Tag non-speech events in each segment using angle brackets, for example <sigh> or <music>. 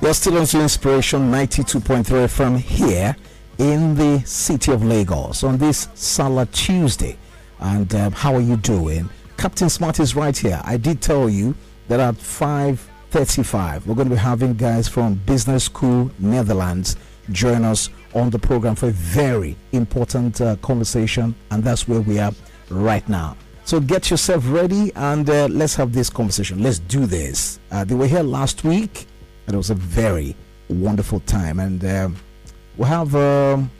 You're still on to Inspiration 92.3 from here in the city of Lagos on this Salah Tuesday. And um, how are you doing? Captain Smart is right here. I did tell you that at 5:35 we're going to be having guys from Business School Netherlands join us on the program for a very important uh, conversation, and that's where we are right now. So get yourself ready and uh, let's have this conversation. Let's do this. Uh, they were here last week, it was a very wonderful time. And um, we have um,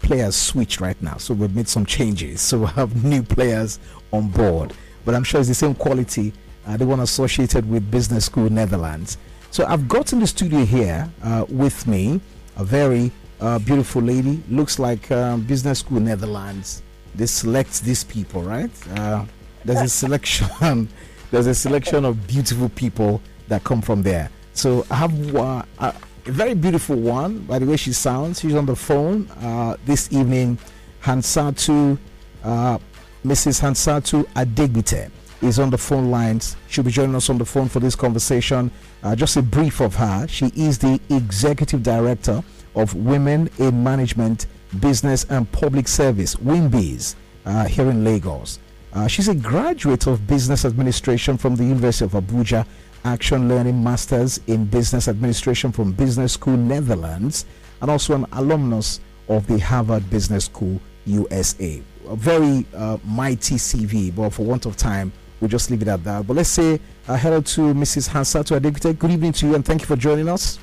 players switched right now, so we've made some changes. <laughs> So we have new players on board, but I'm sure it's the same quality. Uh, the one associated with Business School Netherlands. So I've got in the studio here uh, with me a very uh, beautiful lady. Looks like um, Business School Netherlands they select these people, right? Uh, there's a <laughs> selection. there's a selection of beautiful people that come from there. So I have uh, a very beautiful one. By the way, she sounds. She's on the phone uh, this evening. Hansatu, uh, Mrs. Hansatu Adegbite is on the phone lines. She'll be joining us on the phone for this conversation. Uh, just a brief of her. She is the executive director of Women in Management Business and Public Service, WIMBIZ, uh, here in Lagos. Uh, she's a graduate of Business Administration from the University of Abuja, Action Learning Masters in Business Administration from Business School Netherlands, and also an alumnus of the Harvard Business School USA. A very uh, mighty CV, but for want of time, we'll just leave it at that. But let's say uh, hello to Mrs. Hansatu Adegbite. Good evening to you, and thank you for joining us.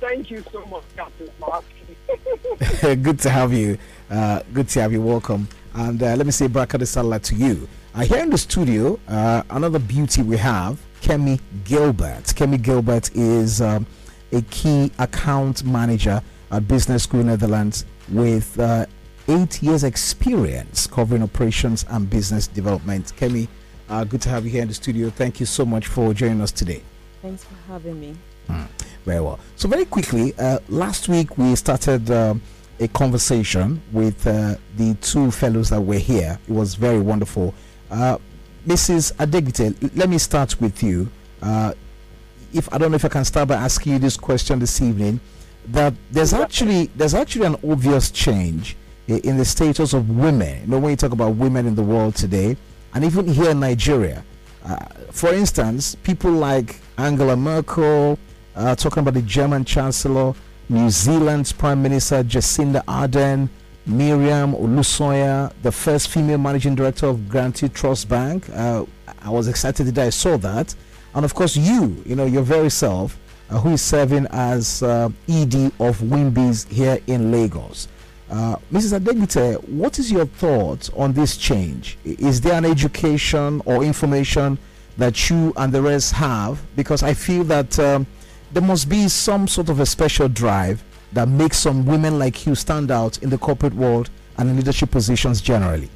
Thank you so much, Captain Mark. <laughs> good to have you. Uh, good to have you. Welcome. And uh, let me say Barka da Salah to you. Uh, here in the studio, uh, another beauty we have, Kemi Gilbert. Kemi Gilbert is um, a key account manager at Business School Netherlands with uh, eight years experience covering operations and business development. Kemi, uh, good to have you here in the studio. Thank you so much for joining us today. Thanks for having me. Hmm. Very well. So, very quickly, uh, last week we started um, a conversation with uh, the two fellows that were here. It was very wonderful. Mrs. Adegbite, let me start with you. Uh, if I don't know if I can start by asking you this question this evening, that there's actually there's actually an obvious change in the status of women. You know, when you talk about women in the world today, and even here in Nigeria, uh, for instance, people like Angela Merkel, uh, talking about the German Chancellor, New Zealand's Prime Minister Jacinda Ardern, Miriam Olusanya, the first female managing director of Guaranty Trust Bank. Uh, I was excited that I saw that. And of course, you, you know, your very self, uh, who is serving as uh, ED of WIMBIZ here in Lagos. Uh, Mrs. Adegbite, what is your thoughts on this change? Is there an education or information that you and the rest have? Because I feel that um, there must be some sort of a special drive that makes some women like you stand out in the corporate world and in leadership positions generally?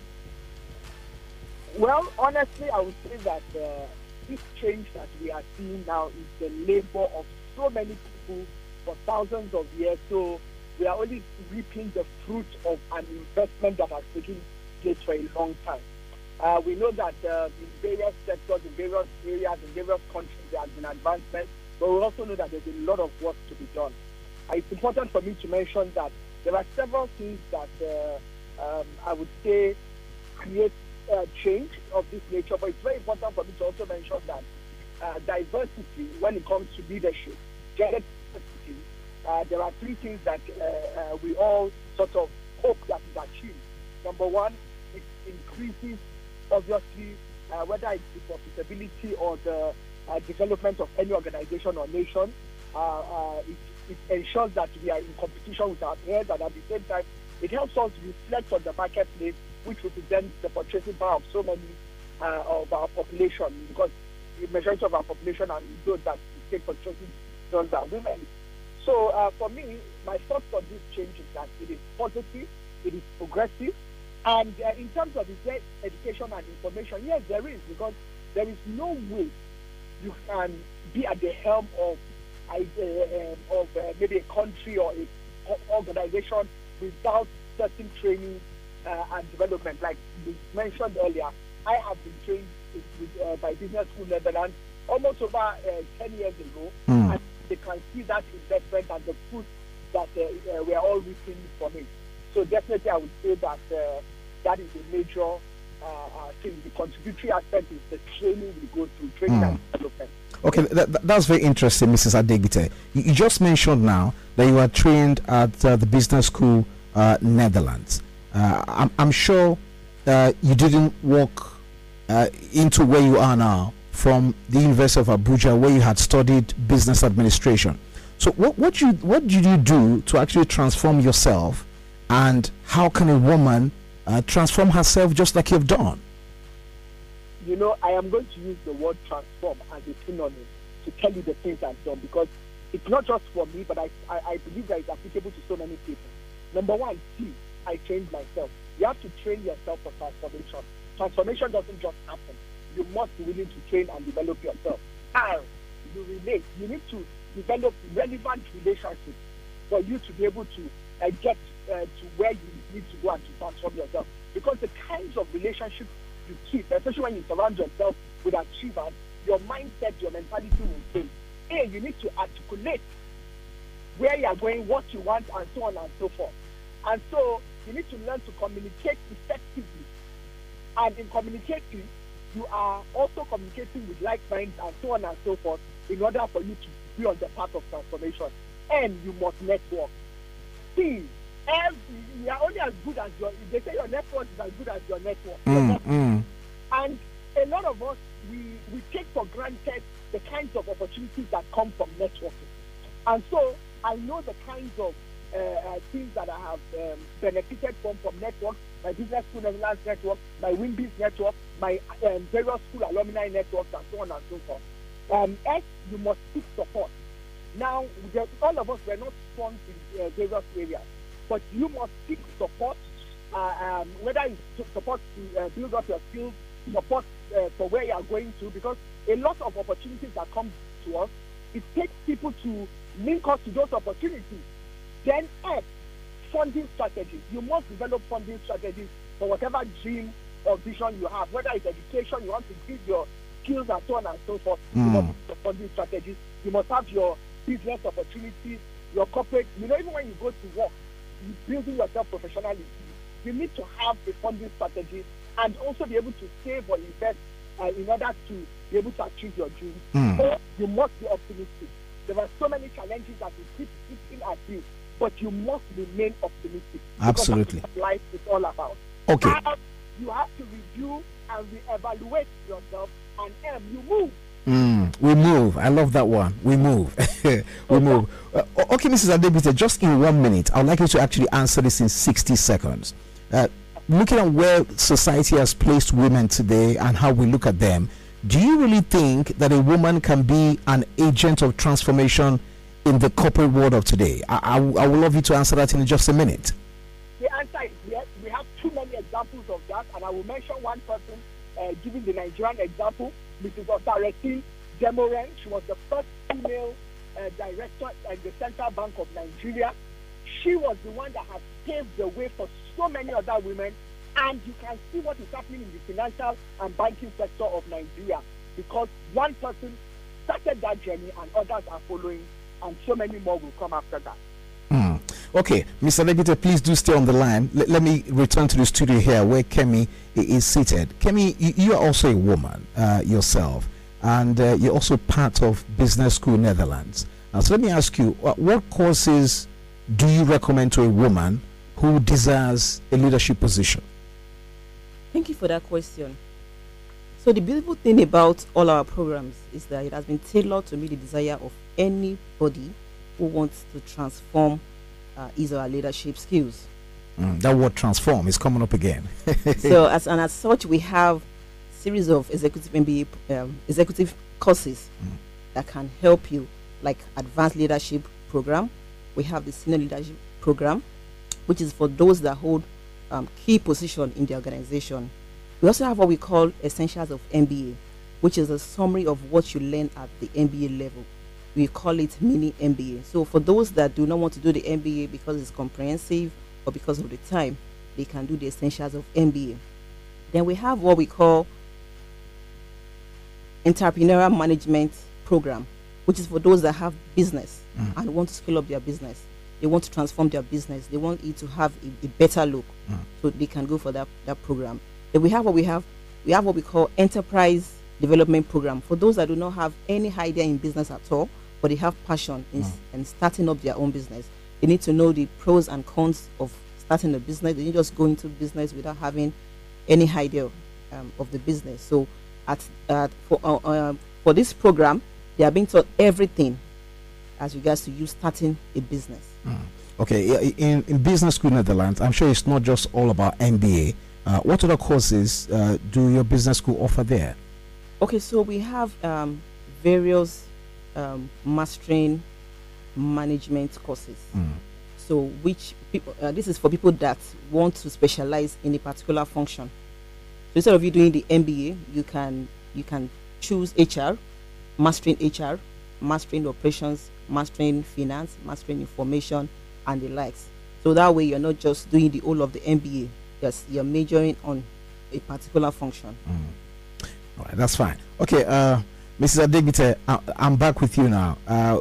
Well, honestly, I would say that uh, this change that we are seeing now is the labor of so many people for thousands of years. So we are only reaping the fruit of an investment that has taken place for a long time. Uh, we know that uh, in various sectors, in various areas, in various countries, there has been advancement but we also know that there's a lot of work to be done. Uh, it's important for me to mention that there are several things that uh, um, I would say create uh, change of this nature, but it's very important for me to also mention that uh, diversity when it comes to leadership, gender diversity, uh, there are three things that uh, we all sort of hope that is achieved. Number one, it increases, obviously, whether it's the profitability or the development of any organization or nation. It, it, ensures that we are in competition with our peers, and at the same time, it helps us reflect on the marketplace, which represents the purchasing power of so many uh, of our population, because the majority of our population are those that take purchasing power are women. So, uh, for me, my thoughts on this change is that it is positive, it is progressive, and uh, in terms of education and information, yes, there is, because there is no way you can be at the helm of of uh, maybe a country or a organization without certain training uh, and development. Like we mentioned earlier, I have been trained with, uh, by Business School Netherlands almost over uh, 10 years ago. Mm. And they can see that investment and the fruit that we are all reaping from it. So definitely, I would say that uh, that is a major uh, thing. The contributory aspect is the training we go through, training mm. and development. Okay, that, that's very interesting, Mrs. Adegbite. You, you, just mentioned now that you are trained at uh, the business school uh, Netherlands. Uh, I'm, I'm, sure uh, you didn't walk uh, into where you are now from the University of Abuja, where you had studied business administration. So, what what you what did you do to actually transform yourself, and how can a woman uh, transform herself just like you've done? You know, I am going to use the word transform as a synonym to tell you the things I've done because it's not just for me, but I, I, I believe that it's applicable to so many people. Number one, see, I trained myself. You have to train yourself for transformation. Transformation doesn't just happen. You must be willing to train and develop yourself. How? You relate. You need to develop relevant relationships for you to be able to uh, get uh, to where you need to go and to transform yourself. Because the kinds of relationships you keep, especially when you surround yourself with achievers, your mindset, your mentality will change. A, you need to articulate where you are going, what you want, and so on and so forth. And so you need to learn to communicate effectively. And in communicating, you are also communicating with like minds and so on and so forth in order for you to be on the path of transformation. And you must network. C, every you are only as good as your they say your network is as good as your network. Mm, mm. And a lot of us we we take for granted the kinds of opportunities that come from networking. And so I know the kinds of uh, uh, things that I have um, benefited from from network, my business school Netherlands network, my WIMBIZ network, my um, various school alumni networks, and so on and so forth. Um, S, you must seek support. Now, all of us were not strong in uh, various areas but you must seek support, uh, um, whether it's support to uh, build up your skills, support uh, for where you are going to, because a lot of opportunities that come to us, it takes people to link us to those opportunities. Then F, funding strategies. You must develop funding strategies for whatever dream or vision you have, whether it's education, you want to build your skills and so on and so forth. Mm. You must hmm. have funding strategies. You must have your business opportunities, your corporate, you know, even when you go to work, building yourself professionally, you need to have a funding strategy and also be able to save or invest uh, in order to be able to achieve your dreams. Mm. So you must be optimistic. There are so many challenges that will keep hitting at you, but you must remain optimistic. Absolutely. life is all about. Okay. And you have to review and re-evaluate yourself, and M, you move. Mm, we move. I love that one. We move. <laughs> we move. Uh, okay, Mrs. Adegbite, just in one minute, I'd like you to actually answer this in 60 seconds. Uh, looking at where society has placed women today and how we look at them, do you really think that a woman can be an agent of transformation in the corporate world of today? I, I, I would love you to answer that in just a minute. The answer is yes. We have too many examples of that, and I will mention one person uh, giving the Nigerian example. Mrs. Otareki Demoren. She was the first female uh, director at the Central Bank of Nigeria. She was the one that has paved the way for so many other women. And you can see what is happening in the financial and banking sector of Nigeria because one person started that journey and others are following, and so many more will come after that. Okay, Mr. Adegbite, please do stay on the line. L let me return to the studio here where Kemi is seated. Kemi, you, are also a woman uh, yourself, and uh, you're also part of Business School Netherlands. Now, so let me ask you, what courses do you recommend to a woman who desires a leadership position? Thank you for that question. So the beautiful thing about all our programs is that it has been tailored to meet the desire of anybody who wants to transform uh, his or her leadership skills. Mm, that word transform is coming up again. <laughs> so as and as such, we have series of executive MBA um, executive courses mm. that can help you, like advanced leadership program. We have the senior leadership program, which is for those that hold um, key position in the organization. We also have what we call essentials of MBA, which is a summary of what you learn at the MBA level we call it mini MBA. So for those that do not want to do the MBA because it's comprehensive or because of the time, they can do the essentials of MBA. Then we have what we call entrepreneurial management program, which is for those that have business mm. and want to scale up their business. They want to transform their business. They want it to have a, a better look, mm. so they can go for that that program. Then we have what we have. We have what we call enterprise development program for those that do not have any idea in business at all, but they have passion in, mm. in starting up their own business. They need to know the pros and cons of starting a business. They need just go into business without having any idea um, of the business. So, at, at for uh, uh, for this program, they are being taught everything as regards to you starting a business. Mm. Okay, in, in business school Netherlands, I'm sure it's not just all about MBA. Uh, what other courses uh, do your business school offer there? Okay, so we have um, various um, mastering management courses. Mm. So, which people, uh, this is for people that want to specialize in a particular function. So instead of you doing the MBA, you can you can choose HR, mastering HR, mastering operations, mastering finance, mastering information, and the likes. So that way, you're not just doing the whole of the MBA. Yes, you're majoring on a particular function. Mm. All right, that's fine. Okay, uh, Mrs. Adegbite, uh, I'm back with you now. Uh, uh,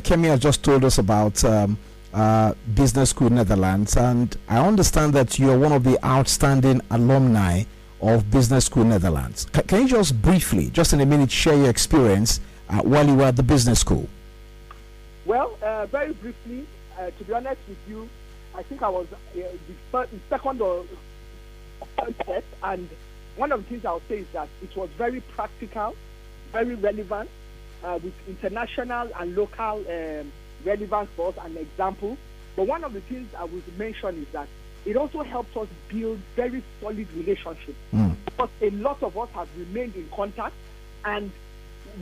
Kemi has just told us about um, uh, Business School Netherlands, and I understand that you're one of the outstanding alumni of Business School Netherlands. C- can you just briefly, just in a minute, share your experience uh, while you were at the business school? Well, uh, very briefly, uh, to be honest with you, I think I was the, second or third set, and one of the things I'll say is that it was very practical, very relevant, uh, with international and local um, relevance for us and example. But one of the things I would mention is that it also helps us build very solid relationships. Mm. Because a lot of us have remained in contact and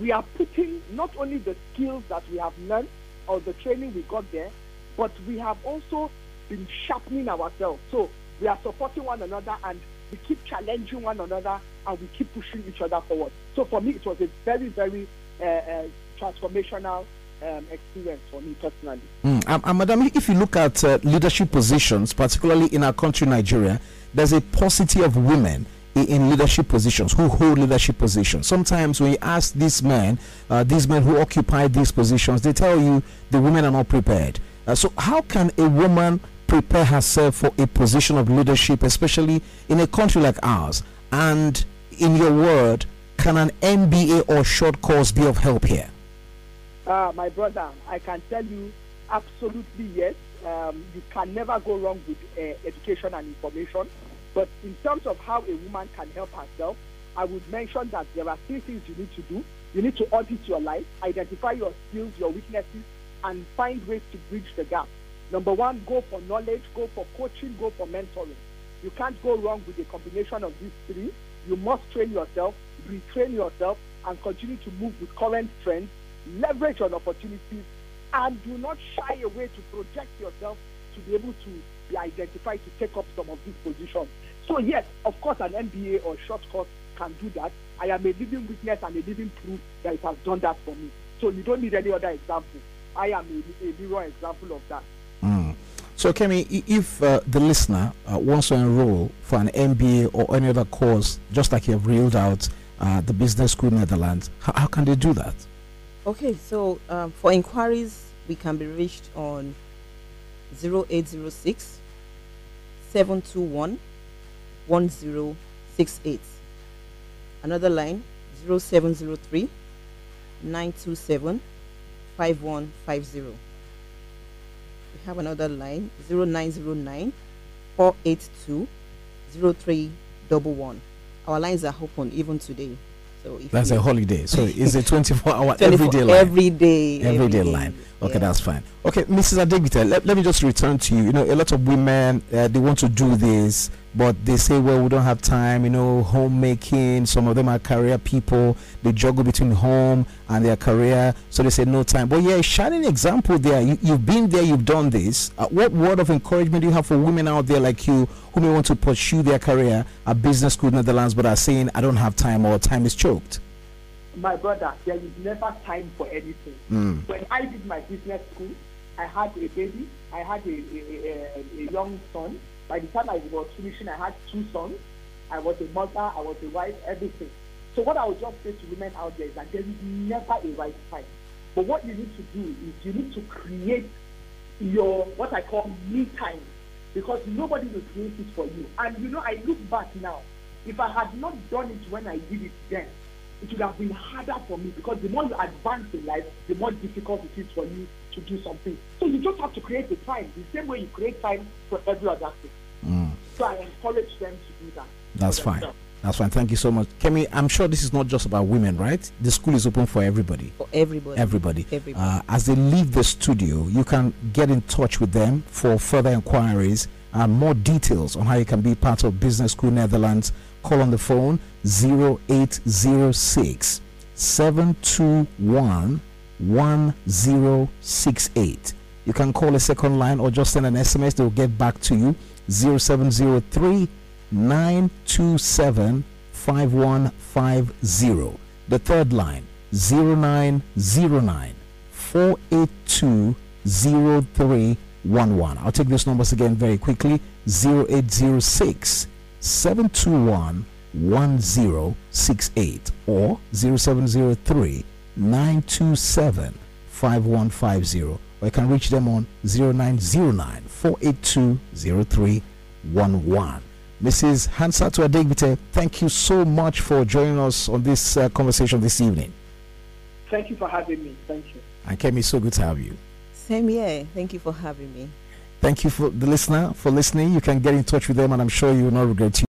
we are putting not only the skills that we have learned or the training we got there, but we have also been sharpening ourselves. So we are supporting one another and we keep challenging one another and we keep pushing each other forward. So for me, it was a very, very uh, uh, transformational um, experience for me personally. Mm. Um, and Madam, if you look at uh, leadership positions, particularly in our country, Nigeria, there's a paucity of women in leadership positions who hold leadership positions. Sometimes when you ask these men, uh, these men who occupy these positions, they tell you the women are not prepared. Uh, so how can a woman prepare herself for a position of leadership, especially in a country like ours? And in your word, can an MBA or short course be of help here? Uh, my brother, I can tell you absolutely yes. Um, you can never go wrong with uh, education and information. But in terms of how a woman can help herself, I would mention that there are three things you need to do. You need to audit your life, identify your skills, your weaknesses, and find ways to bridge the gap. Number one, go for knowledge, go for coaching, go for mentoring. You can't go wrong with a combination of these three. You must train yourself, retrain yourself, and continue to move with current trends leverage on opportunities, and do not shy away to project yourself to be able to be identified to take up some of these positions. So yes, of course, an MBA or short course can do that. I am a living witness and a living proof that it has done that for me. So you don't need any other example. I am a, a mirror example of that. So, Kemi, if uh, the listener uh, wants to enroll for an MBA or any other course, just like you have reeled out uh, the Business School Netherlands, how, how can they do that? Okay, so um, for inquiries, we can be reached on 0806 721 1068. Another line 0703 927 5150. We have another line 0909 482 0311. Our lines are open even today. So that's a holiday. So <laughs> it's a 24 hour everyday line. Every day. Everyday line. Okay, yeah. that's fine. Okay, Mrs. Adegbite, let, let me just return to you. You know, a lot of women, uh, they want to do this but they say, well, we don't have time, you know, homemaking. Some of them are career people. They juggle between home and their career. So they say, no time. But yeah, shining example there. You, have been there, you've done this. Uh, what word of encouragement do you have for women out there like you who may want to pursue their career at business school Netherlands but are saying, I don't have time or time is choked? My brother, there is never time for anything. Mm. When I did my business school, I had a baby, I had a, a, a, a young son by the time I was finishing, I had two sons. I was a mother, I was a wife, everything. So what I would just say to women out there is that there is never a right time. But what you need to do is you need to create your what I call me time because nobody will create it for you. And you know, I look back now. If I had not done it when I did it then, it would have been harder for me because the more you advance in life, the more difficult it is for you to do something. So you just have to create the time, the same way you create time for every other thing. Mm. So I encourage them to do that. That's fine. That's fine. Thank you so much. Kemi, I'm sure this is not just about women, right? The school is open for everybody. For everybody. Everybody. everybody. Uh, as they leave the studio, you can get in touch with them for further inquiries and more details on how you can be part of Business School Netherlands. Call on the phone 0806 721 1068. You can call a second line or just send an SMS, they'll get back to you 0703 927 5150. The third line 0909 482 0311. I'll take those numbers again very quickly 0806 721 1068 or 0703 927 5150 or you can reach them on 0909 482 0311. Mrs. Hansatu Adegbite, thank you so much for joining us on this uh, conversation this evening. Thank you for having me. Thank you. And Kemi, so good to have you. Same here. Thank you for having me. Thank you for the listener for listening. You can get in touch with them, and I'm sure you will not regret